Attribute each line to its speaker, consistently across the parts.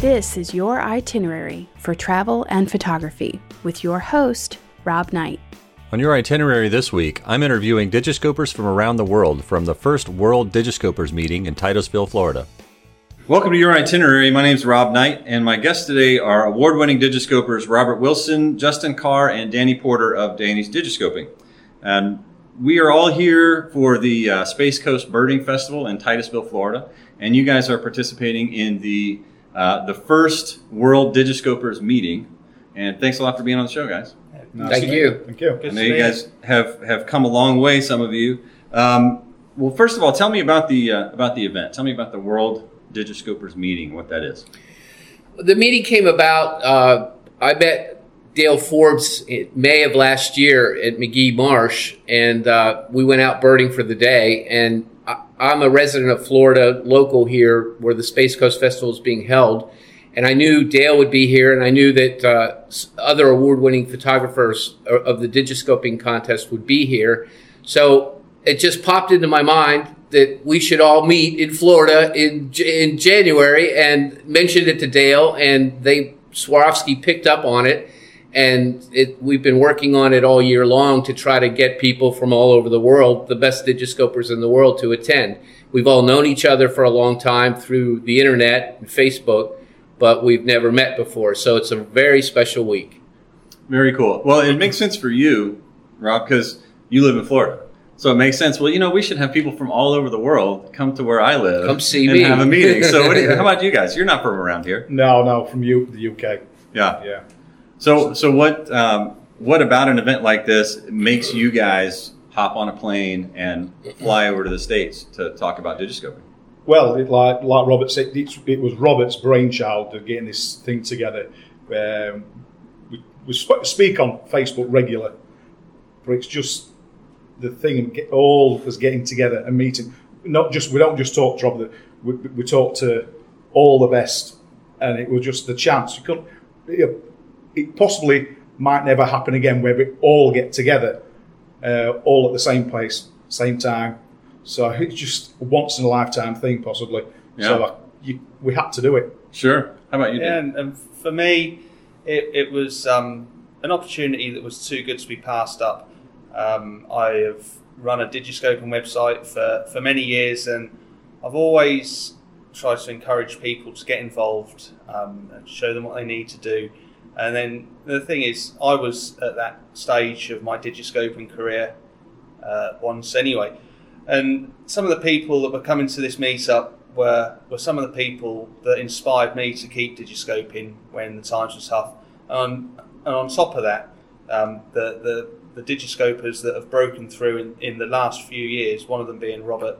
Speaker 1: This is your itinerary for travel and photography with your host, Rob Knight.
Speaker 2: On your itinerary this week, I'm interviewing Digiscopers from around the world from the first World Digiscopers meeting in Titusville, Florida. Welcome to your itinerary. My name is Rob Knight, and my guests today are award winning Digiscopers Robert Wilson, Justin Carr, and Danny Porter of Danny's Digiscoping. And we are all here for the uh, Space Coast Birding Festival in Titusville, Florida, and you guys are participating in the uh, the first World Digiscopers meeting. And thanks a lot for being on the show, guys.
Speaker 3: Thank you.
Speaker 4: Thank you.
Speaker 2: I know you guys have, have come a long way. Some of you. Um, well, first of all, tell me about the uh, about the event. Tell me about the World Digiscopers meeting. What that is.
Speaker 3: The meeting came about. Uh, I met Dale Forbes in May of last year at Magee Marsh, and uh, we went out birding for the day. And I, I'm a resident of Florida, local here, where the Space Coast Festival is being held. And I knew Dale would be here, and I knew that uh, other award-winning photographers of the Digiscoping contest would be here. So it just popped into my mind that we should all meet in Florida in in January, and mentioned it to Dale, and they Swarovski picked up on it, and it, we've been working on it all year long to try to get people from all over the world, the best digiscopers in the world, to attend. We've all known each other for a long time through the internet and Facebook, but we've never met before, so it's a very special week.
Speaker 2: Very cool. Well, it makes sense for you, Rob, because you live in Florida. So it makes sense. Well, you know, we should have people from all over the world come to where I live.
Speaker 3: Come see
Speaker 2: and
Speaker 3: me.
Speaker 2: have a meeting. So, what do you, how about you guys? You're not from around here.
Speaker 4: No, no, from you, the UK.
Speaker 2: Yeah.
Speaker 4: Yeah.
Speaker 2: So, so what? Um, what about an event like this makes you guys hop on a plane and fly over to the states to talk about digiscoping?
Speaker 4: Well, it, like like Robert said, it, it was Robert's brainchild of getting this thing together. Um, we, we sp- speak on Facebook regular, but it's just the thing get, all of us getting together and meeting. Not just we don't just talk to Robert. We, we talk to all the best, and it was just the chance. You couldn't. It, it possibly might never happen again where we all get together, uh, all at the same place, same time. So it's just a once in a lifetime thing, possibly. So
Speaker 2: Yeah.
Speaker 4: uh, you, we had to do it.
Speaker 2: Sure. How about you?
Speaker 5: Yeah, and, and for me, it, it was um, an opportunity that was too good to be passed up. Um, I have run a Digiscoping website for, for many years, and I've always tried to encourage people to get involved um, and show them what they need to do. And then the thing is, I was at that stage of my Digiscoping career uh, once anyway. And some of the people that were coming to this meetup were, were some of the people that inspired me to keep digiscoping when the times were tough. Um, and on top of that, um, the, the, the digiscopers that have broken through in, in the last few years, one of them being Robert,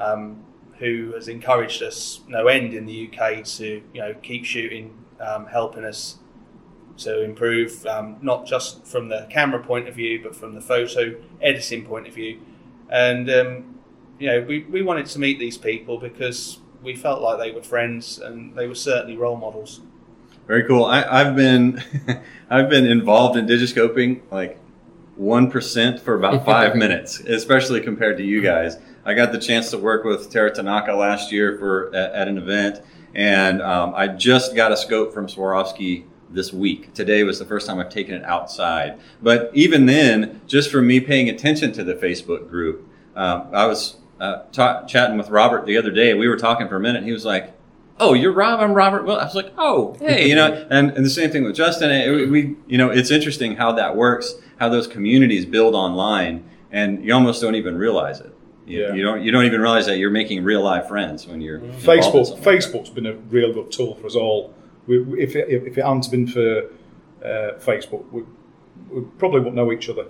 Speaker 5: um, who has encouraged us no end in the UK to you know keep shooting, um, helping us to improve um, not just from the camera point of view, but from the photo editing point of view. And um, you know, we, we wanted to meet these people because we felt like they were friends and they were certainly role models.
Speaker 2: Very cool. I, I've been I've been involved in digiscoping like one percent for about five minutes, especially compared to you guys. I got the chance to work with Tara Tanaka last year for at, at an event, and um, I just got a scope from Swarovski this week. Today was the first time I've taken it outside. But even then, just for me paying attention to the Facebook group, um, I was uh, ta- chatting with Robert the other day. We were talking for a minute. And he was like, "Oh, you're Rob. I'm Robert." Well, I was like, "Oh, hey," you know. And, and the same thing with Justin. It- we, you know, it's interesting how that works. How those communities build online, and you almost don't even realize it. You,
Speaker 4: Yeah.
Speaker 2: you don't. You don't even realize that you're making real life friends when you're
Speaker 4: Facebook,
Speaker 2: something like.
Speaker 4: Facebook's been a real good tool for us all. We, if, it, if it hadn't been for uh, Facebook, we, we probably wouldn't know each other.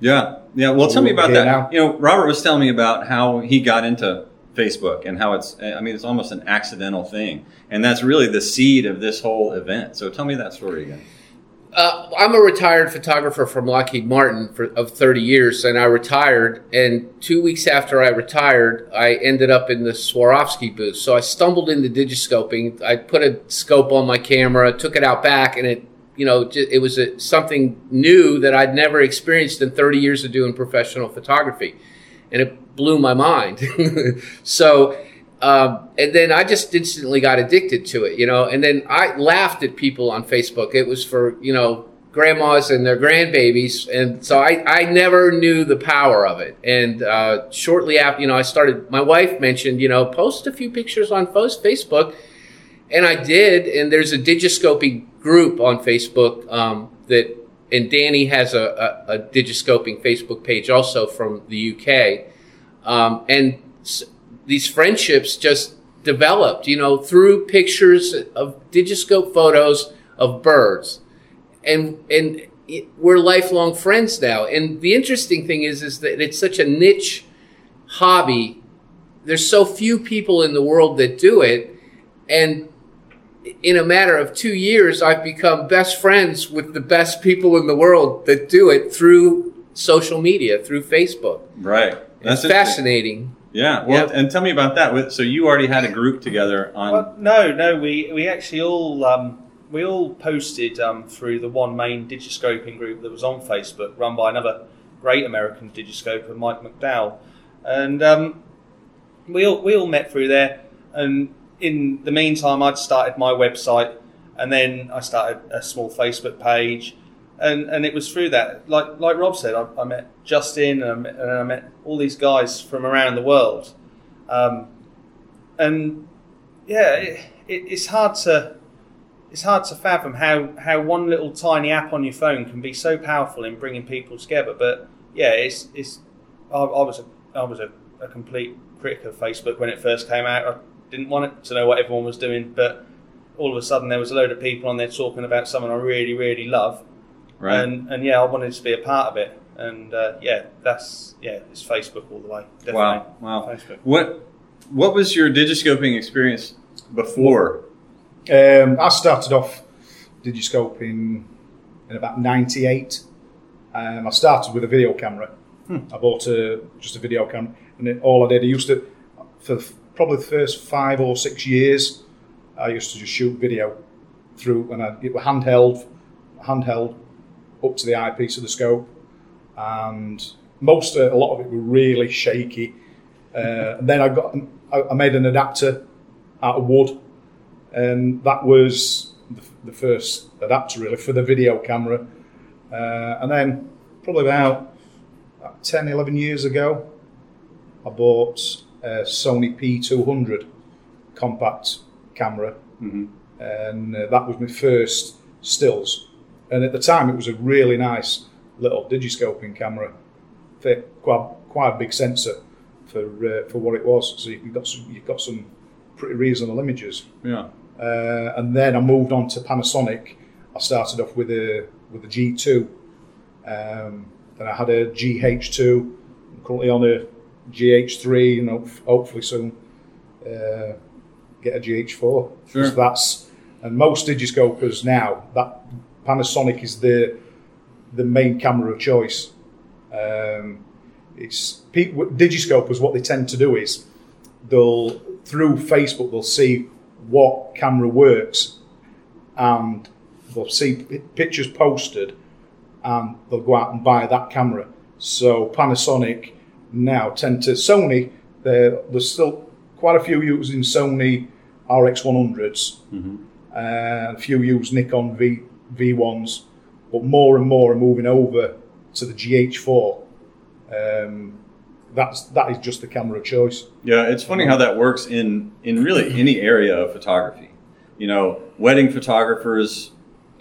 Speaker 2: Yeah, yeah. Well, tell me about that.
Speaker 4: now-
Speaker 2: You know, Robert was telling me about how he got into Facebook and how it's. I mean, it's almost an accidental thing, and that's really the seed of this whole event. So tell me that story again.
Speaker 3: Uh, I'm a retired photographer from Lockheed Martin for, of 30 years, and I retired. And two weeks after I retired, I ended up in the Swarovski booth. So I stumbled into digiscoping. I put a scope on my camera, took it out back, and it, you know, it was a, something new that I'd never experienced in 30 years of doing professional photography, and it blew my mind. so um, and then I just instantly got addicted to it, you know. And then I laughed at people on Facebook. It was for you know grandmas and their grandbabies, and so I, I never knew the power of it. And uh, shortly after, you know, I started. My wife mentioned, you know, post a few pictures on Facebook, and I did. And there's a digiscoping group on Facebook um, that, and Danny has a, a, a digiscoping Facebook page also from the UK, um, and these friendships just developed, you know, through pictures of digiscope photos of birds. And, and we're lifelong friends now. And the interesting thing is, is that it's such a niche hobby. There's so few people in the world that do it. And in a matter of two years, I've become best friends with the best people in the world that do it through social media, through Facebook.
Speaker 2: Right.
Speaker 3: That's it's fascinating.
Speaker 2: Yeah. Well, yep. and tell me about that. So you already had a group together on?
Speaker 5: Well, no, no. We we actually all um, we all posted um, through the one main digiscoping group that was on Facebook, run by another great American digiscoper, Mike McDowell, and um, we all we all met through there. And in the meantime, I'd started my website, and then I started a small Facebook page and and it was through that, like like Rob said, I, I met Justin and I met, and I met, all these guys from around the world, um, and yeah, it, it, it's hard to it's hard to fathom how how one little tiny app on your phone can be so powerful in bringing people together. But yeah, it's it's I, I was a I was a, a complete critic of Facebook when it first came out. I didn't want it to know what everyone was doing, but all of a sudden there was a load of people on there talking about someone I really really love Right. And and yeah, I wanted to be a part of it. And uh, yeah, that's yeah, it's Facebook all the way. Definitely.
Speaker 2: Wow, wow. Facebook. What what was your digiscoping experience before?
Speaker 4: Um, I started off digiscoping in about '98. Um, I started with a video camera. Hmm. I bought a, just a video camera, and it, all I did, I used to, for probably the first five or six years, I used to just shoot video through, and I, it was handheld, handheld up to the eyepiece of the scope, and most uh, a lot of it were really shaky. Uh, and then I got I made an adapter out of wood, and that was the, the first adapter really for the video camera. Uh, and then probably about 10, 11 years ago, I bought a Sony P200 compact camera, mm-hmm. and uh, that was my first stills. And at the time, it was a really nice little digiscoping camera, fit quite quite a big sensor for uh, for what it was. So you've got some, you've got some pretty reasonable images.
Speaker 2: Yeah.
Speaker 4: Uh, and then I moved on to Panasonic. I started off with a with a G2. Um, then I had a GH2. I'm currently on a GH3, and hopefully soon uh, get a GH4. Sure. So that's and most digiscopers now that Panasonic is the the main camera of choice. Um, it's digiscopers. What they tend to do is they'll through Facebook they'll see what camera works, and they'll see pictures posted, and they'll go out and buy that camera. So Panasonic now tend to Sony. There's still quite a few using Sony RX100s, mm-hmm. and a few use Nikon V V1s, but more and more are moving over to the GH4. Um, that's that is just the camera of choice.
Speaker 2: Yeah, it's funny how that works in in really any area of photography. You know, wedding photographers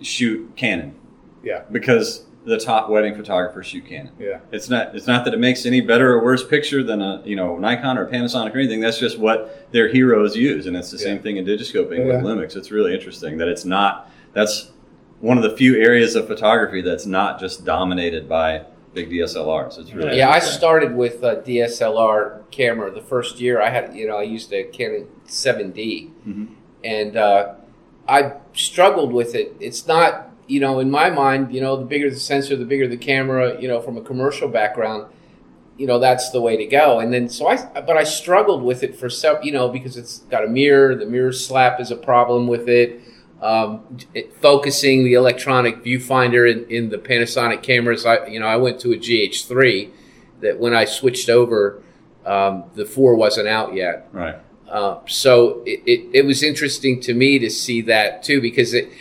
Speaker 2: shoot Canon.
Speaker 4: Yeah.
Speaker 2: Because the top wedding photographers shoot Canon.
Speaker 4: Yeah.
Speaker 2: It's not it's not that it makes any better or worse picture than a you know Nikon or Panasonic or anything. That's just what their heroes use, and it's the yeah. same thing in digiscoping yeah. with Lumix. It's really interesting that it's not that's one of the few areas of photography that's not just dominated by big DSLRs. It's really
Speaker 3: yeah. I started with a DSLR camera. The first year I had, you know, I used a Canon 7D, mm-hmm. and uh, I struggled with it. It's not, you know, in my mind, you know, the bigger the sensor, the bigger the camera. You know, from a commercial background, you know, that's the way to go. And then so I, but I struggled with it for some, you know, because it's got a mirror. The mirror slap is a problem with it um, it, focusing the electronic viewfinder in, in, the Panasonic cameras. I, you know, I went to a GH3 that when I switched over, um, the four wasn't out yet.
Speaker 2: Right.
Speaker 3: Uh, so it, it, it was interesting to me to see that too because it,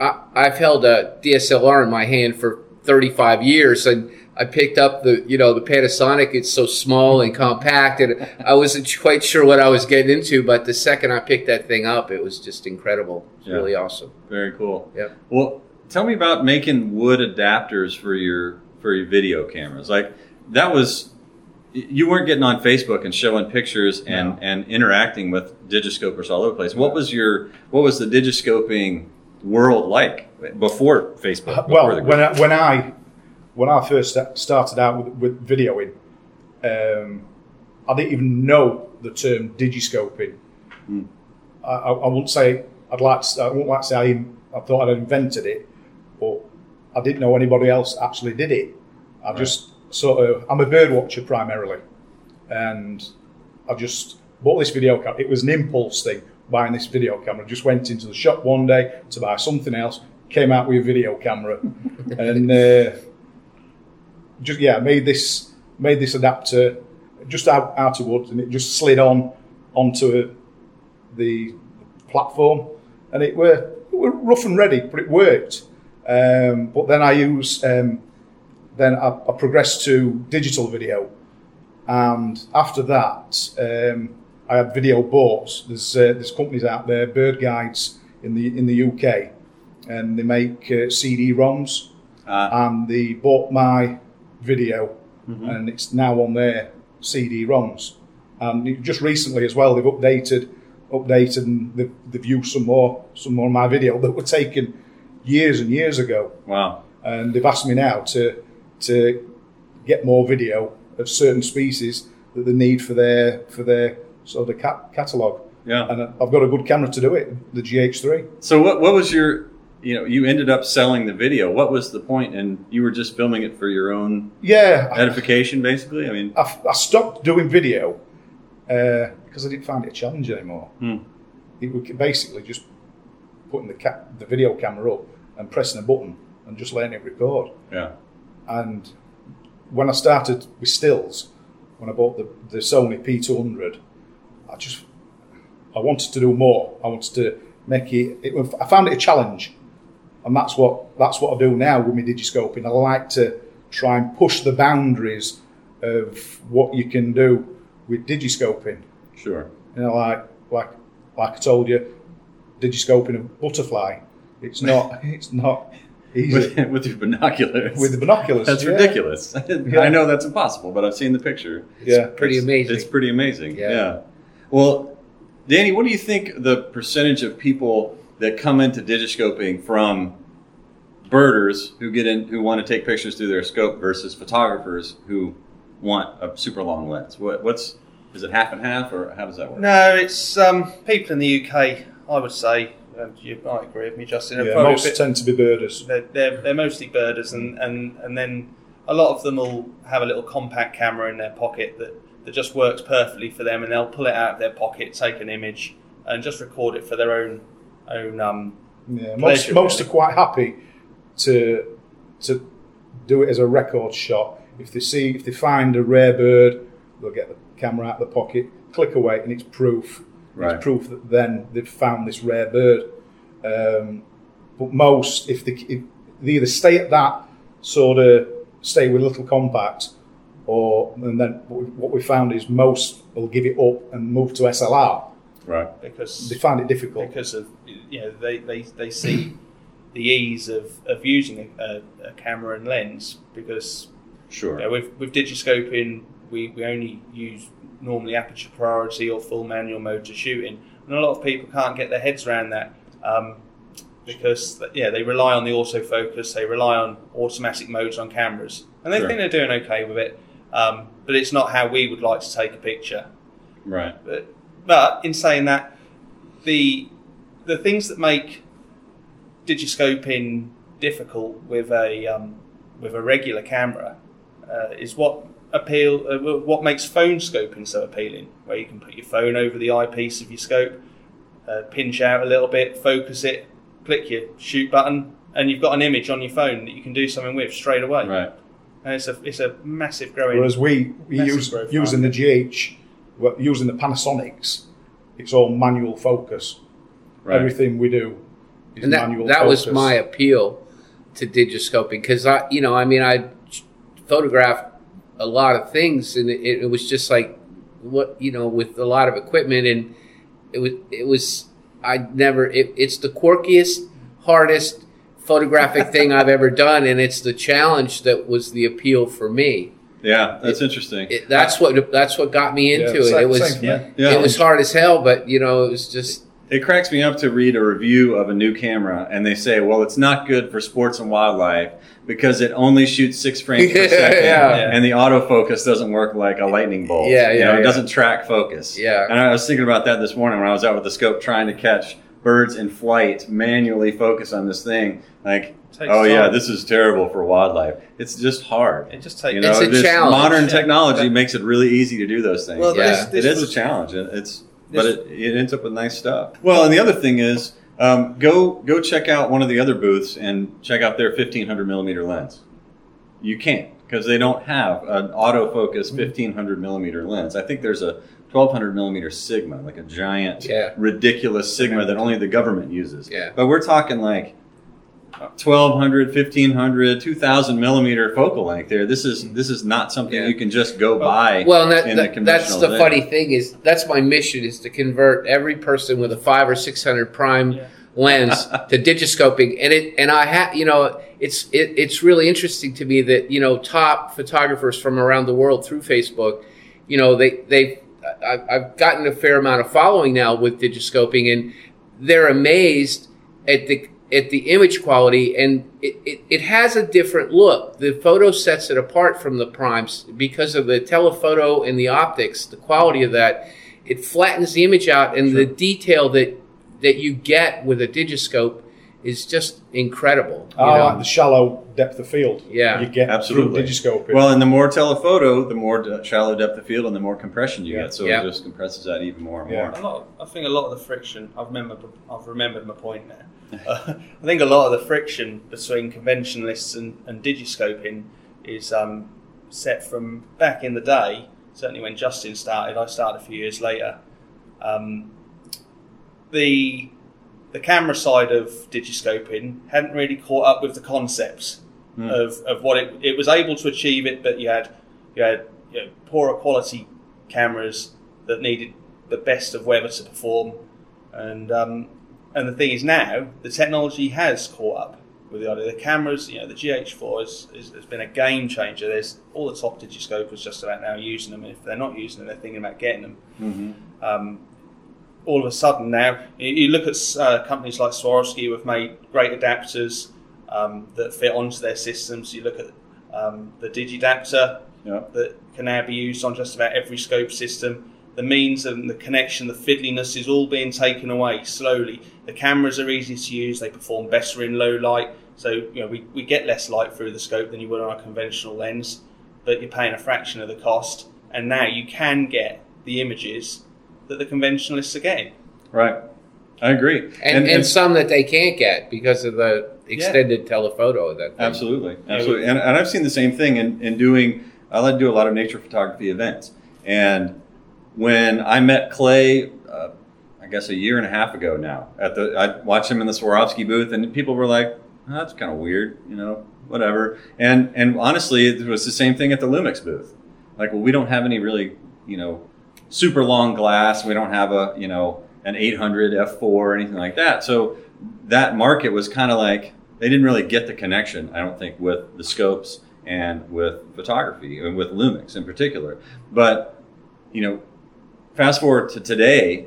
Speaker 3: I, I've held a DSLR in my hand for 35 years and I picked up the you know the Panasonic. It's so small and compact, and I wasn't quite sure what I was getting into. But the second I picked that thing up, it was just incredible. It's
Speaker 2: Yeah.
Speaker 3: really awesome.
Speaker 2: Very cool.
Speaker 3: Yeah.
Speaker 2: Well, tell me about making wood adapters for your for your video cameras. Like that was you weren't getting on Facebook and showing pictures and
Speaker 4: No.
Speaker 2: and interacting with digiscopers all over the place. What was your what was the digiscoping world like before Facebook? Uh, before
Speaker 4: well, when I, when I when I first started out with, with videoing, um, I didn't even know the term digiscoping.
Speaker 2: Hmm.
Speaker 4: I, I, I wouldn't say I'd like to, I wouldn't like to say I, I thought I'd invented it, but I didn't know anybody else actually did it. I just sort of I'm a bird watcher primarily, and I just bought this video camera. It was an impulse thing buying this video camera. Just went into the shop one day to buy something else. Came out with a video camera, and uh, just yeah, made this made this adapter just out, out of wood, and it just slid on onto the platform, and it were it were rough and ready, but it worked. Um, but then I use um, then I, I progressed to digital video, and after that, um, I had video boards. There's uh, there's companies out there, BirdGuides in the in the UK, and they make uh, CD-ROMs,
Speaker 2: Uh,
Speaker 4: and they bought my video, mm-hmm. and it's now on their CD-ROMs. And um, just recently as well, they've updated updated and they've, they've used some more some more of my video that were taken years and years ago
Speaker 2: wow.
Speaker 4: and they've asked me now to to get more video of certain species that they need for their for their sort of cat- catalogue.
Speaker 2: Yeah.
Speaker 4: And I've got a good camera to do it, the GH3.
Speaker 2: So what what was your you know you ended up selling the video. What was the point? And you were just filming it for your own
Speaker 4: Yeah,
Speaker 2: edification, basically. I mean,
Speaker 4: I, I stopped doing video uh, because I didn't find it a challenge anymore.
Speaker 2: Hmm.
Speaker 4: It was basically just putting the ca- the video camera up and pressing a button and just letting it record.
Speaker 2: yeah,
Speaker 4: And when I started with stills, when I bought the, the Sony P200, I just I wanted to do more. I wanted to make it, it. I found it a challenge, and that's what that's what I do now with my digiscoping. I like to try and push the boundaries of what you can do with digiscoping.
Speaker 2: sure.
Speaker 4: You know, like like like I told you, digiscoping a butterfly. It's not it's not easy
Speaker 2: With, with your binoculars.
Speaker 4: with the binoculars.
Speaker 2: That's
Speaker 4: yeah.
Speaker 2: ridiculous. I know that's impossible, but I've seen the picture.
Speaker 4: Yeah.
Speaker 3: Pretty
Speaker 2: It's-
Speaker 3: amazing.
Speaker 2: It's pretty amazing.
Speaker 3: Yeah.
Speaker 2: Yeah. Well, Danny, what do you think the percentage of people that come into digiscoping from birders who get in who want to take pictures through their scope versus photographers who want a super long lens? What, what's is it half and half or how does that work?
Speaker 5: No, it's um, people in the UK. I would say, and you might agree with me, Justin. are
Speaker 4: Yeah, most
Speaker 5: bit-
Speaker 4: tend to be birders.
Speaker 5: they're, they're, they're mostly birders, and, and, and then a lot of them will have a little compact camera in their pocket that, that just works perfectly for them, and they'll pull it out of their pocket, take an image, and just record it for their own own. Um,
Speaker 4: Yeah, most,
Speaker 5: Pleasure,
Speaker 4: most
Speaker 5: really.
Speaker 4: are quite happy to to do it as a record shot. If they see, if they find a rare bird, they'll get the camera out of the pocket, click away, and it's proof.
Speaker 2: Right.
Speaker 4: It's proof that then they've found this rare bird. Um, but most, if they, if they either stay at that sort of stay with little compact, or and then what we found is most will give it up and move to SLR.
Speaker 2: Right.
Speaker 5: because
Speaker 4: They find it difficult.
Speaker 5: because of you know they, they, they see the ease of, of using a, a, a camera and lens because
Speaker 2: Sure.
Speaker 5: you know, with with digiscoping we, we only use normally aperture priority or full manual mode to shooting and a lot of people can't get their heads around that um, because yeah they rely on the autofocus they rely on automatic modes on cameras and they
Speaker 2: Sure.
Speaker 5: think they're doing okay with it um, but it's not how we would like to take a picture
Speaker 2: Right.
Speaker 5: but, but in saying that, the the things that make digiscoping difficult with a um, with a regular camera uh, is what appeal uh, what makes phone scoping so appealing, where you can put your phone over the eyepiece of your scope, uh, pinch out a little bit, focus it, click your shoot button, and you've got an image on your phone that you can do something with straight away.
Speaker 2: Right.
Speaker 5: And it's a it's a massive growing.
Speaker 4: Whereas we, we use using the GH, well, using the Panasonics, it's all manual focus.
Speaker 2: Right.
Speaker 4: Everything we do is
Speaker 3: and that,
Speaker 4: manual
Speaker 3: that
Speaker 4: focus.
Speaker 3: was my appeal to digiscoping because I, you know, I mean, I photographed a lot of things, and it, it was just like what you know, with a lot of equipment, and it was it was I never. It, it's the quirkiest, hardest photographic thing I've ever done, and it's the challenge that was the appeal for me.
Speaker 2: Yeah, that's interesting.
Speaker 3: It, that's what that's what got me into
Speaker 4: Yeah,
Speaker 3: it.
Speaker 4: same-
Speaker 3: It was
Speaker 4: same
Speaker 2: yeah, yeah.
Speaker 3: it was hard as hell, but you know, it was just
Speaker 2: It cracks me up to read a review of a new camera and they say, well, it's not good for sports and wildlife because it only shoots six frames per
Speaker 3: Yeah,
Speaker 2: second
Speaker 3: yeah.
Speaker 2: and the autofocus doesn't work like a lightning bolt.
Speaker 3: Yeah,
Speaker 2: You know,
Speaker 3: yeah.
Speaker 2: It doesn't track focus.
Speaker 3: Yeah.
Speaker 2: And I was thinking about that this morning when I was out with the scope trying to catch birds in flight, manually focus on this thing. Like,
Speaker 5: Takes
Speaker 2: oh yeah,
Speaker 5: time.
Speaker 2: this is terrible for wildlife. It's just hard.
Speaker 5: It just takes.
Speaker 2: You know,
Speaker 3: It's a
Speaker 2: this
Speaker 3: challenge.
Speaker 2: modern
Speaker 5: Yeah.
Speaker 2: technology makes it really easy to do those things.
Speaker 5: Well,
Speaker 3: Yeah.
Speaker 5: this, this
Speaker 2: it is
Speaker 5: was,
Speaker 2: a challenge. It- It's but it, it ends up with nice stuff. Well, and the other thing is, um, go go check out one of the other booths and check out their 1500 millimeter lens. You can't because they don't have an autofocus 1500 millimeter lens. I think there's a 1200 millimeter Sigma, like a giant,
Speaker 3: Yeah.
Speaker 2: ridiculous Sigma that only the government uses.
Speaker 3: Yeah.
Speaker 2: But we're talking like 1200 1500 2000 millimeter focal length there this is this is not something
Speaker 3: Yeah.
Speaker 2: you can just go buy
Speaker 3: Well, and that,
Speaker 2: in the
Speaker 3: that- that's the
Speaker 2: lens.
Speaker 3: funny thing is that's my mission is to convert every person with a five or six hundred prime
Speaker 5: Yeah.
Speaker 3: lens to digiscoping, and it and I have you know it's it, it's really interesting to me that you know top photographers from around the world through Facebook, you know they they I- I've gotten a fair amount of following now with digiscoping, and they're amazed at the at the image quality and it, it, it has a different look. The photo sets it apart from the primes because of the telephoto and the optics, the quality of that. It flattens the image out and the detail that that you get with a digiscope is just incredible. you
Speaker 4: I
Speaker 3: know?
Speaker 4: like the shallow depth of field.
Speaker 3: Yeah.
Speaker 4: you get
Speaker 2: Absolutely.
Speaker 4: through digiscoping.
Speaker 2: Well, and the more telephoto, the more d- shallow depth of field and the more compression you
Speaker 4: Yeah.
Speaker 2: get. So
Speaker 3: Yeah.
Speaker 2: it just compresses that even more and
Speaker 4: Yeah.
Speaker 2: more.
Speaker 5: a lot. Of, I think a lot of the friction. I've remembered. I've remembered my point now. Uh, I think a lot of the friction between conventionalists and, and digiscoping is um, set from back in the day. Certainly when Justin started, I started a few years later. Um, the the camera side of digiscoping hadn't really caught up with the concepts
Speaker 2: Hmm.
Speaker 5: of, of what it, it was able to achieve it, but you had you had you know, poorer quality cameras that needed the best of weather to perform, and um, and the thing is now the technology has caught up with the idea. The cameras, you know, the GH4 has, been a game changer. There's all the top digiscopers just about now using them, and if they're not using them, they're thinking about getting them.
Speaker 2: hmm
Speaker 5: Um, all of a sudden now, you, you look at uh, companies like Swarovski who have made great adapters um, that fit onto their systems. You look at um, the Digidapter
Speaker 2: Yeah.
Speaker 5: that can now be used on just about every scope system. The means and the connection, the fiddliness is all being taken away slowly. The cameras are easy to use, they perform better in low light. So you know we, we get less light through the scope than you would on a conventional lens, but you're paying a fraction of the cost. And now you can get the images that the conventionalists are getting.
Speaker 2: Right. I agree.
Speaker 3: and, and, some that they can't get because of the extended telephoto of that thing.
Speaker 2: Absolutely, absolutely, and, and I've seen the same thing in, in doing. I like to do a lot of nature photography events, and when I met Clay, uh, I guess a year and a half ago now, at the I watched him in the Swarovski booth, and people were like, oh, "That's kind of weird," you know, whatever. And and honestly, it was the same thing at the Lumix booth. Like, well, we don't have any really, you know, super long glass. We don't have a, you know, an 800 f4 or anything like that. So that market was kind of like they didn't really get the connection. I don't think with the scopes and with photography and with Lumix in particular. But you know, fast forward to today,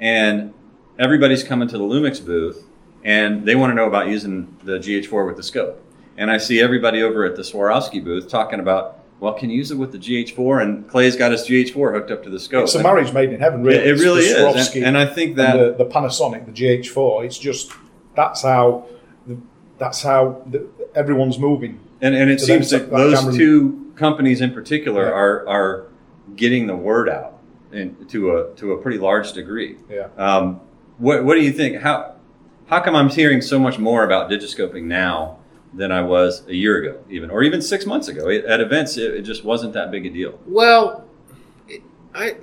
Speaker 2: and everybody's coming to the Lumix booth, and they want to know about using the GH4 with the scope. And I see everybody over at the Swarovski booth talking about, well, can you use it with the GH4? And Clay's got his GH4 hooked up to the scope.
Speaker 4: it's a marriage made in heaven, really.
Speaker 2: It, it really is, and, and I think that
Speaker 4: the, the Panasonic, the GH4. It's just that's how the, that's how the, everyone's moving.
Speaker 2: And, and it seems that
Speaker 4: that
Speaker 2: those
Speaker 4: camera-
Speaker 2: two companies in particular
Speaker 4: Yeah.
Speaker 2: are are getting the word out in, to a to a pretty large degree.
Speaker 4: Yeah.
Speaker 2: Um, what what do you think? How how come I'm hearing so much more about digiscoping now than I was a year ago, even or even six months ago? It, at events, it, it just wasn't that big a deal.
Speaker 3: Well, it, I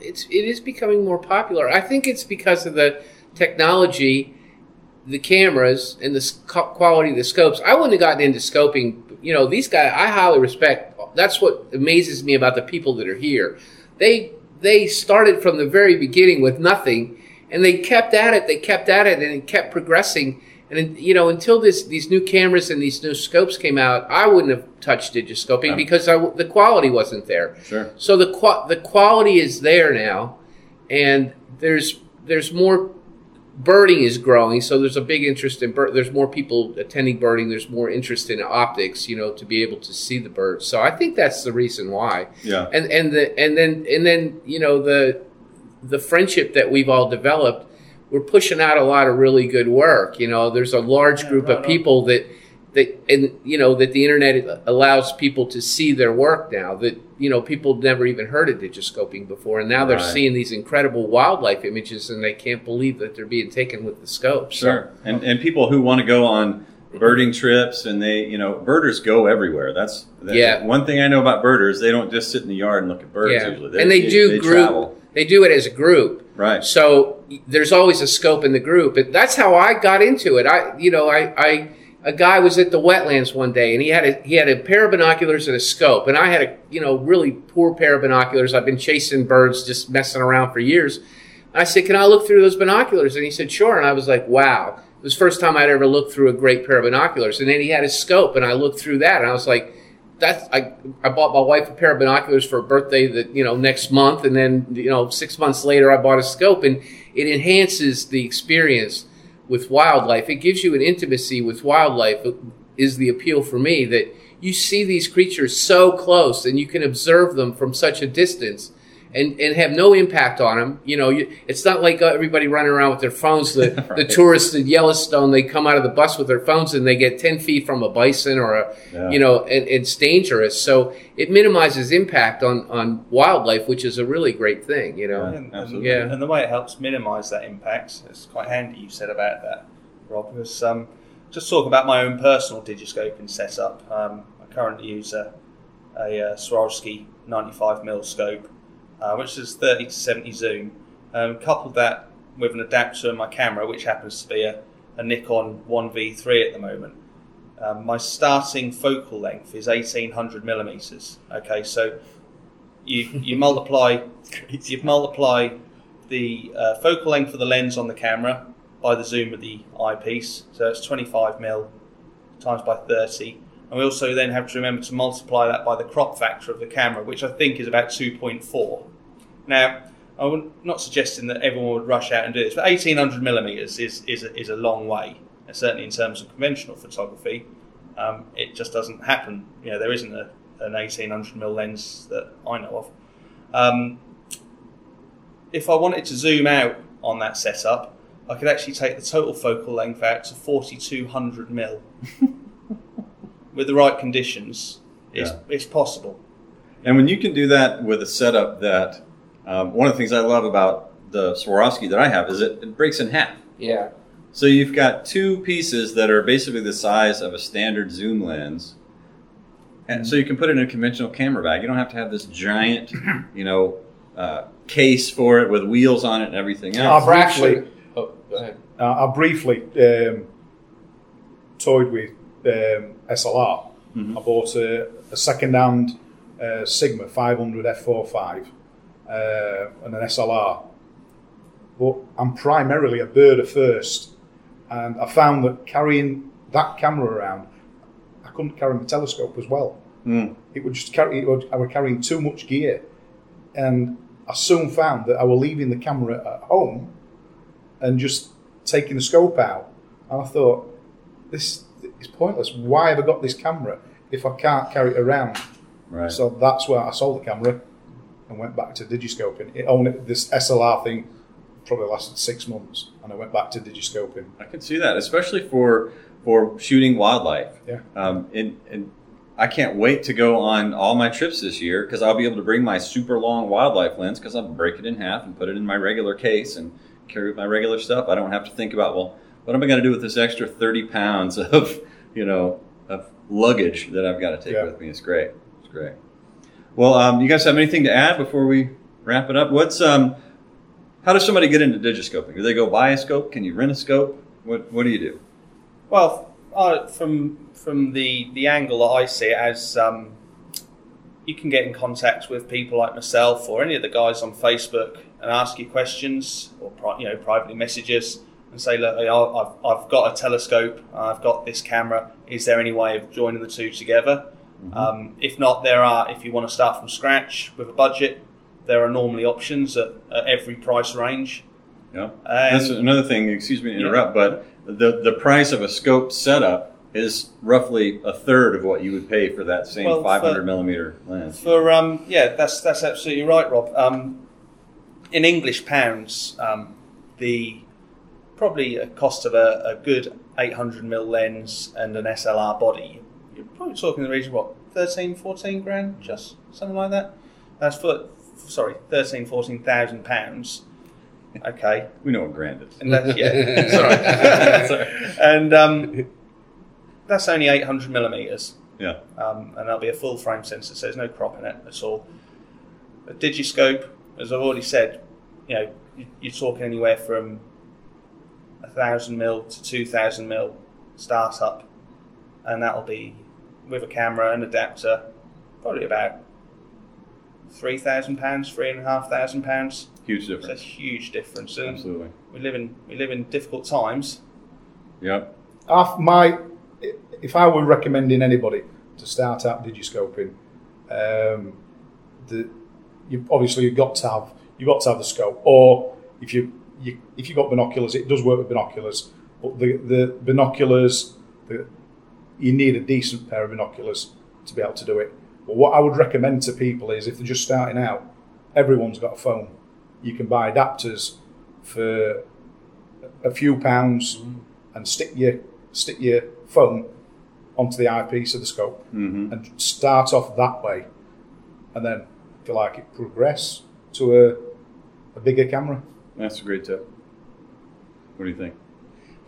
Speaker 3: it's it is becoming more popular. I think it's because of the technology, the cameras, and the sc- quality of the scopes. I wouldn't have gotten into scoping. You know, these guys I highly respect. That's what amazes me about the people that are here. They they started from the very beginning with nothing, and they kept at it. They kept at it, and it kept progressing. And you know, until this these new cameras and these new scopes came out, I wouldn't have touched digiscoping
Speaker 2: Um,
Speaker 3: because I, the quality wasn't there.
Speaker 2: Sure.
Speaker 3: So the qua- the quality is there now, and there's there's more birding is growing. So there's a big interest in bird. There's more people attending birding. There's more interest in optics, you know, to be able to see the birds. So I think that's the reason why.
Speaker 2: Yeah.
Speaker 3: And and the and then and then you know the the friendship that we've all developed. We're pushing out a lot of really good work. You know, there's a large
Speaker 5: Yeah,
Speaker 3: group
Speaker 5: right
Speaker 3: of
Speaker 5: on.
Speaker 3: people that that and you know that the internet allows people to see their work now that you know people never even heard of digiscoping before and now they're
Speaker 2: Right.
Speaker 3: seeing these incredible wildlife images and they can't believe that they're being taken with the scope So-
Speaker 2: Sure. And and people who want to go on birding trips and they, you know, birders go everywhere. That's, that's
Speaker 3: Yeah.
Speaker 2: one thing I know about birders. They don't just sit in the yard and look at birds
Speaker 3: yeah
Speaker 2: usually.
Speaker 3: and they, do
Speaker 2: they
Speaker 3: group
Speaker 2: travel.
Speaker 3: they do it as a group
Speaker 2: Right.
Speaker 3: So there's always a scope in the group. And that's how I got into it. I, you know, I, I, a guy was at the wetlands one day and he had a, he had a pair of binoculars and a scope. And I had a, you know, really poor pair of binoculars. I've been chasing birds, just messing around for years. I said, can I look through those binoculars? And he said, sure. And I was like, wow. It was the first time I'd ever looked through a great pair of binoculars. And then he had his scope and I looked through that and I was like, that's I, I bought my wife a pair of binoculars for a birthday that you know next month and then you know six months later i bought a scope and it enhances the experience with wildlife it gives you an intimacy with wildlife is the appeal for me that you see these creatures so close and you can observe them from such a distance and, and have no impact on them. You know, you, it's not like uh, everybody running around with their phones. The, the tourists in Yellowstone, they come out of the bus with their phones and they get 10 feet from a bison or a,
Speaker 2: Yeah.
Speaker 3: you know, and it's dangerous. So it minimizes impact on, on wildlife, which is a really great thing, you know.
Speaker 2: Yeah.
Speaker 5: And,
Speaker 2: absolutely.
Speaker 5: and, and the way it helps minimise that impact, it's quite handy you said about that, Rob, was um, just talking about my own personal digiscoping setup. Um, I currently use a, a, uh Swarovski 95mm scope, uh, which is 30 to 70 zoom. Um, coupled that with an adapter in my camera, which happens to be a, a Nikon 1V3 at the moment. Um, my starting focal length is 1800 millimeters. Okay, so you you multiply you multiply the uh, focal length of the lens on the camera by the zoom of the eyepiece, so it's 25 mil times by 30. And we also then have to remember to multiply that by the crop factor of the camera, which I think is about 2.4. Now, I'm not suggesting that everyone would rush out and do this, but 1800 millimeters is, is, a, is a long way, and certainly in terms of conventional photography. Um, it just doesn't happen. You know, there isn't a, an 1800 mil lens that I know of. Um, if I wanted to zoom out on that setup, I could actually take the total focal length out to 4200 mil. With the right conditions, it's,
Speaker 2: Yeah.
Speaker 5: it's possible.
Speaker 2: And when you can do that with a setup that, um, one of the things I love about the Swarovski that I have is it, it breaks in half.
Speaker 3: Yeah.
Speaker 2: So you've got two pieces that are basically the size of a standard zoom lens. And so you can put it in a conventional camera bag. You don't have to have this giant, you know, uh, case for it with wheels on it and everything
Speaker 4: Our
Speaker 2: else.
Speaker 4: fraction-
Speaker 3: Oh, go ahead.
Speaker 4: Uh, I briefly um, toyed with um, SLR.
Speaker 2: Mhm.
Speaker 4: I bought a, a second-hand uh, Sigma 500 f4.5 uh, and an SLR. But I'm primarily a birder first, and I found that carrying that camera around, I couldn't carry my telescope as well.
Speaker 2: Mm.
Speaker 4: It would just carry. It would, I was carrying too much gear, and I soon found that I was leaving the camera at home and just taking the scope out. And I thought, this is pointless. Why have I got this camera if I can't carry it around?
Speaker 2: Right.
Speaker 4: So that's where I sold the camera and went back to digiscoping. It only this SLR thing probably lasted six months, and I went back to digiscoping.
Speaker 2: I can see that, especially for for shooting wildlife.
Speaker 4: Yeah.
Speaker 2: Um, and, and I can't wait to go on all my trips this year because I'll be able to bring my super long wildlife lens because I'll break it in half and put it in my regular case and carry my regular stuff. I don't have to think about well, what am I going to do with this extra thirty pounds of you know of luggage that I've got to take
Speaker 4: Yeah.
Speaker 2: with me? It's great. It's great. Well, um, you guys have anything to add before we wrap it up. What's um, how does somebody get into digiscoping? Do they go buy a scope? Can you rent a scope? What What do you do?
Speaker 5: Well, uh, from from the the angle that I see it as, um, you can get in contact with people like myself or any of the guys on Facebook and ask you questions or you know privately messages and say, look, I've, I've got a telescope, I've got this camera. Is there any way of joining the two together? Um, if not, there are. If you want to start from scratch with a budget, there are normally options at, at every price range.
Speaker 2: Yeah, that's
Speaker 5: Um,
Speaker 2: another thing. Excuse me to interrupt, but the the price of a scope setup is roughly a third of what you would pay for that same
Speaker 5: Well, for-
Speaker 2: 500 millimeter lens.
Speaker 5: For um, yeah, that's that's absolutely right, Rob. Um, in English pounds, um, the probably a cost of a, a good 800 mil lens and an SLR body, you're probably talking in the region of what 13, 14 grand, just something like that. That's for sorry, 13, 14,000 pounds. Okay,
Speaker 2: We know what grand is.
Speaker 5: and that's yeah, sorry, and um, that's only 800 millimeters
Speaker 2: Yeah,
Speaker 5: um, and that'll be a full frame sensor, so there's no crop in it at all. A digiscope, as I've already said, you know, you're talking anywhere from a thousand mil to two thousand mil startup, and that'll be with a camera and adapter, probably about three thousand pounds, three and a half thousand pounds.
Speaker 2: huge
Speaker 5: So a huge difference, and
Speaker 2: Absolutely.
Speaker 5: we live in we live in difficult times.
Speaker 2: Yep.
Speaker 4: I've- my, if I were recommending anybody to start out digiscoping, um, the you obviously you've got to have you've got to have the scope, or if you, you if you've got binoculars, it does work with binoculars, but the the binoculars, the, you need a decent pair of binoculars to be able to do it. But what I would recommend to people is if they're just starting out, everyone's got a phone. You can buy adapters for a few pounds and stick your stick your phone onto the eyepiece of the scope
Speaker 2: hmm
Speaker 4: and start off that way, and then if you like it, progress to a, a bigger camera.
Speaker 2: That's a great tip. What do you think?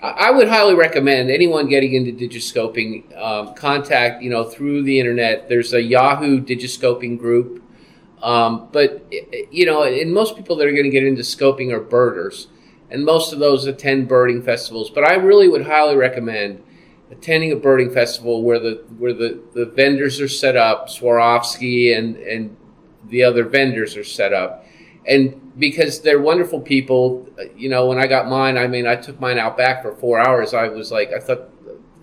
Speaker 3: I would highly recommend anyone getting into digiscoping um, contact you know through the internet. There's a Yahoo digiscoping group, um, but i- i- you know, and most people that are going to get into scoping are birders, and most of those attend birding festivals. But I really would highly recommend attending a birding festival where the where the, the vendors are set up, Swarovski and and the other vendors are set up, and because they're wonderful people. uh, You know, when I got mine, I mean, I took mine out back for four hours. I was like, I thought,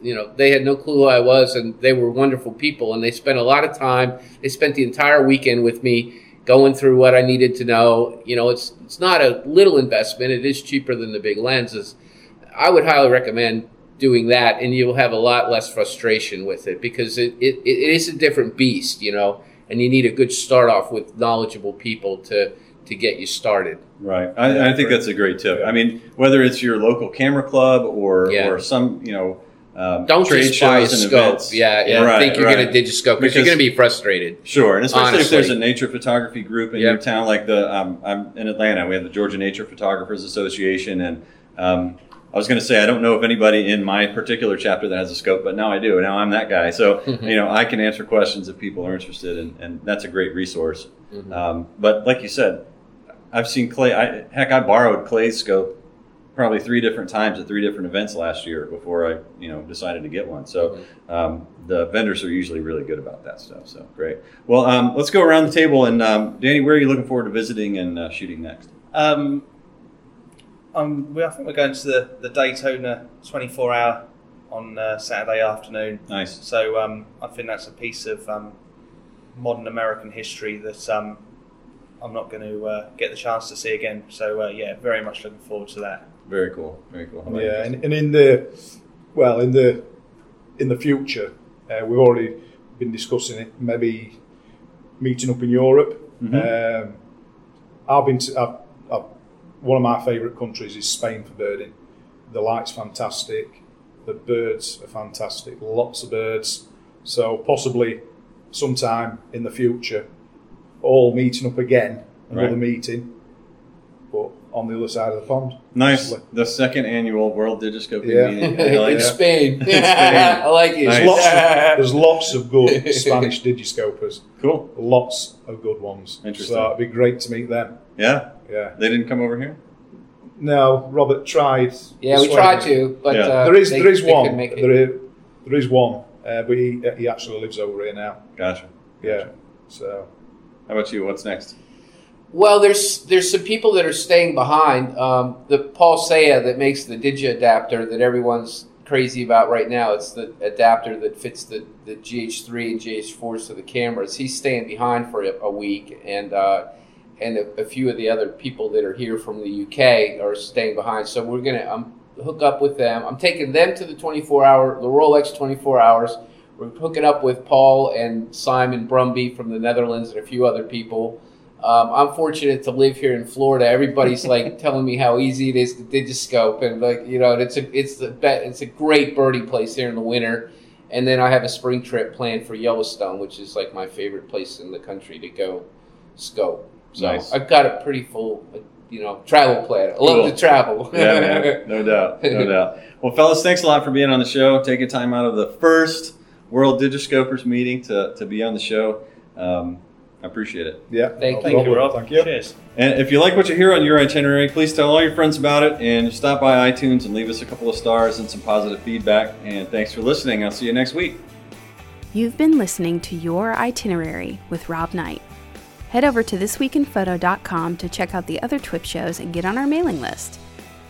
Speaker 3: you know, they had no clue who I was, and they were wonderful people, and they spent a lot of time. They spent the entire weekend with me, going through what I needed to know. You know, it's it's not a little investment. It is cheaper than the big lenses. I would highly recommend doing that, and you'll have a lot less frustration with it because it, it, it is a different beast, you know, and you need a good start off with knowledgeable people to to get you started.
Speaker 2: Right. I, I think that's a great tip. I mean, whether it's your local camera club or
Speaker 3: Yeah.
Speaker 2: or some, you know, um,
Speaker 3: Don't
Speaker 2: trade
Speaker 3: just buy a scope.
Speaker 2: events.
Speaker 3: Yeah, yeah.
Speaker 2: Right,
Speaker 3: think you're
Speaker 2: right.
Speaker 3: going to digiscope because you're going to be frustrated.
Speaker 2: Sure, and especially if there's a nature photography group in
Speaker 3: Yep.
Speaker 2: your town, like the um, I'm in Atlanta, we have the Georgia Nature Photographers Association, and um, I was going to say I don't know if anybody in my particular chapter that has a scope, but now I do. Now I'm that guy, so you know I can answer questions if people are interested, and, and that's a great resource.
Speaker 3: Mm-hmm.
Speaker 2: Um, but like you said, I've seen Clay. I, heck, I borrowed Clay's scope probably three different times at three different events last year before I, you know, decided to get one. So um, the vendors are usually really good about that stuff. So great. Well, um, let's go around the table and um, Danny, where are you looking forward to visiting and uh, shooting next?
Speaker 5: Um, um, we, I think we're going to the, the Daytona 24 hour on uh, Saturday afternoon.
Speaker 2: Nice.
Speaker 5: So um, I think that's a piece of um, modern American history that um, I'm not going to uh, get the chance to see again. So uh, yeah, very much looking forward to that.
Speaker 2: Very cool. Very cool. How
Speaker 4: Yeah, and, and in the well, in the in the future, uh, we've already been discussing it. Maybe meeting up in Europe. Um, I've been to I've, I've, one of my favourite countries is Spain for birding. The light's fantastic. The birds are fantastic. Lots of birds. So possibly sometime in the future, all meeting up again, another
Speaker 2: Right.
Speaker 4: meeting. but on the other side of the pond.
Speaker 2: Nice. The second annual World Digiscoping
Speaker 4: Yeah.
Speaker 2: meeting. I like
Speaker 3: in
Speaker 2: that.
Speaker 3: Spain.
Speaker 2: Spain.
Speaker 3: I like it.
Speaker 2: Nice.
Speaker 4: There's lots, of, there's lots of good Spanish digiscopers.
Speaker 2: Cool.
Speaker 4: Lots of good ones.
Speaker 2: Interesting.
Speaker 4: So it'd be great to meet them.
Speaker 2: Yeah.
Speaker 4: Yeah.
Speaker 2: They didn't come over here?
Speaker 4: No, Robert tried.
Speaker 3: yeah, we tried to, but
Speaker 2: Yeah.
Speaker 3: uh,
Speaker 4: there is
Speaker 3: they-
Speaker 4: there is one. There is, there is one, uh, but he he actually lives over here now.
Speaker 2: Gotcha.
Speaker 4: Yeah.
Speaker 2: Gotcha.
Speaker 4: So
Speaker 2: How about you? What's next?
Speaker 3: Well, there's there's some people that are staying behind. Um, the Paul Saya that makes the Digi adapter that everyone's crazy about right now. It's the adapter that fits the, the GH3 and GH4s to the cameras. He's staying behind for a, a week, and uh, and a, a few of the other people that are here from the UK are staying behind. So we're gonna um, hook up with them. I'm taking them to the 24 hour the Rolex 24 hours. We're hooking up with Paul and Simon Brumby from the Netherlands and a few other people. Um, I'm fortunate to live here in Florida. Everybody's like telling me how easy it is to digiscope, and like you know, it's a it's the be- it's a great birding place here in the winter. And then I have a spring trip planned for Yellowstone, which is like my favorite place in the country to go scope. So
Speaker 2: Nice.
Speaker 3: I've got a pretty full, uh, you know, travel plan. I love
Speaker 2: Cool.
Speaker 3: to travel.
Speaker 2: Yeah, man. No doubt. No doubt. Well, fellas, thanks a lot for being on the show. Taking time out of the first World Digiscopers meeting to, to be on the show. Um, I appreciate it.
Speaker 4: yeah.
Speaker 3: Thank
Speaker 4: no
Speaker 5: Thank you,
Speaker 4: problem.
Speaker 5: Rob.
Speaker 4: Thank you.
Speaker 5: Cheers.
Speaker 2: And if you like what you hear on your itinerary, please tell all your friends about it and stop by iTunes and leave us a couple of stars and some positive feedback. And thanks for listening. I'll see you next week.
Speaker 1: You've been listening to Your Itinerary with Rob Knight. Head over to thisweekinphoto.com to check out the other TWIP shows and get on our mailing list.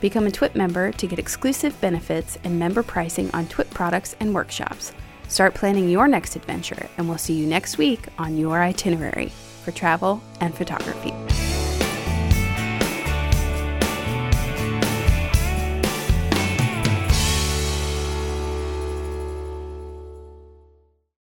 Speaker 1: Become a TWIP member to get exclusive benefits and member pricing on TWIP products and workshops. Start planning your next adventure, and we'll see you next week on Your Itinerary for travel and photography.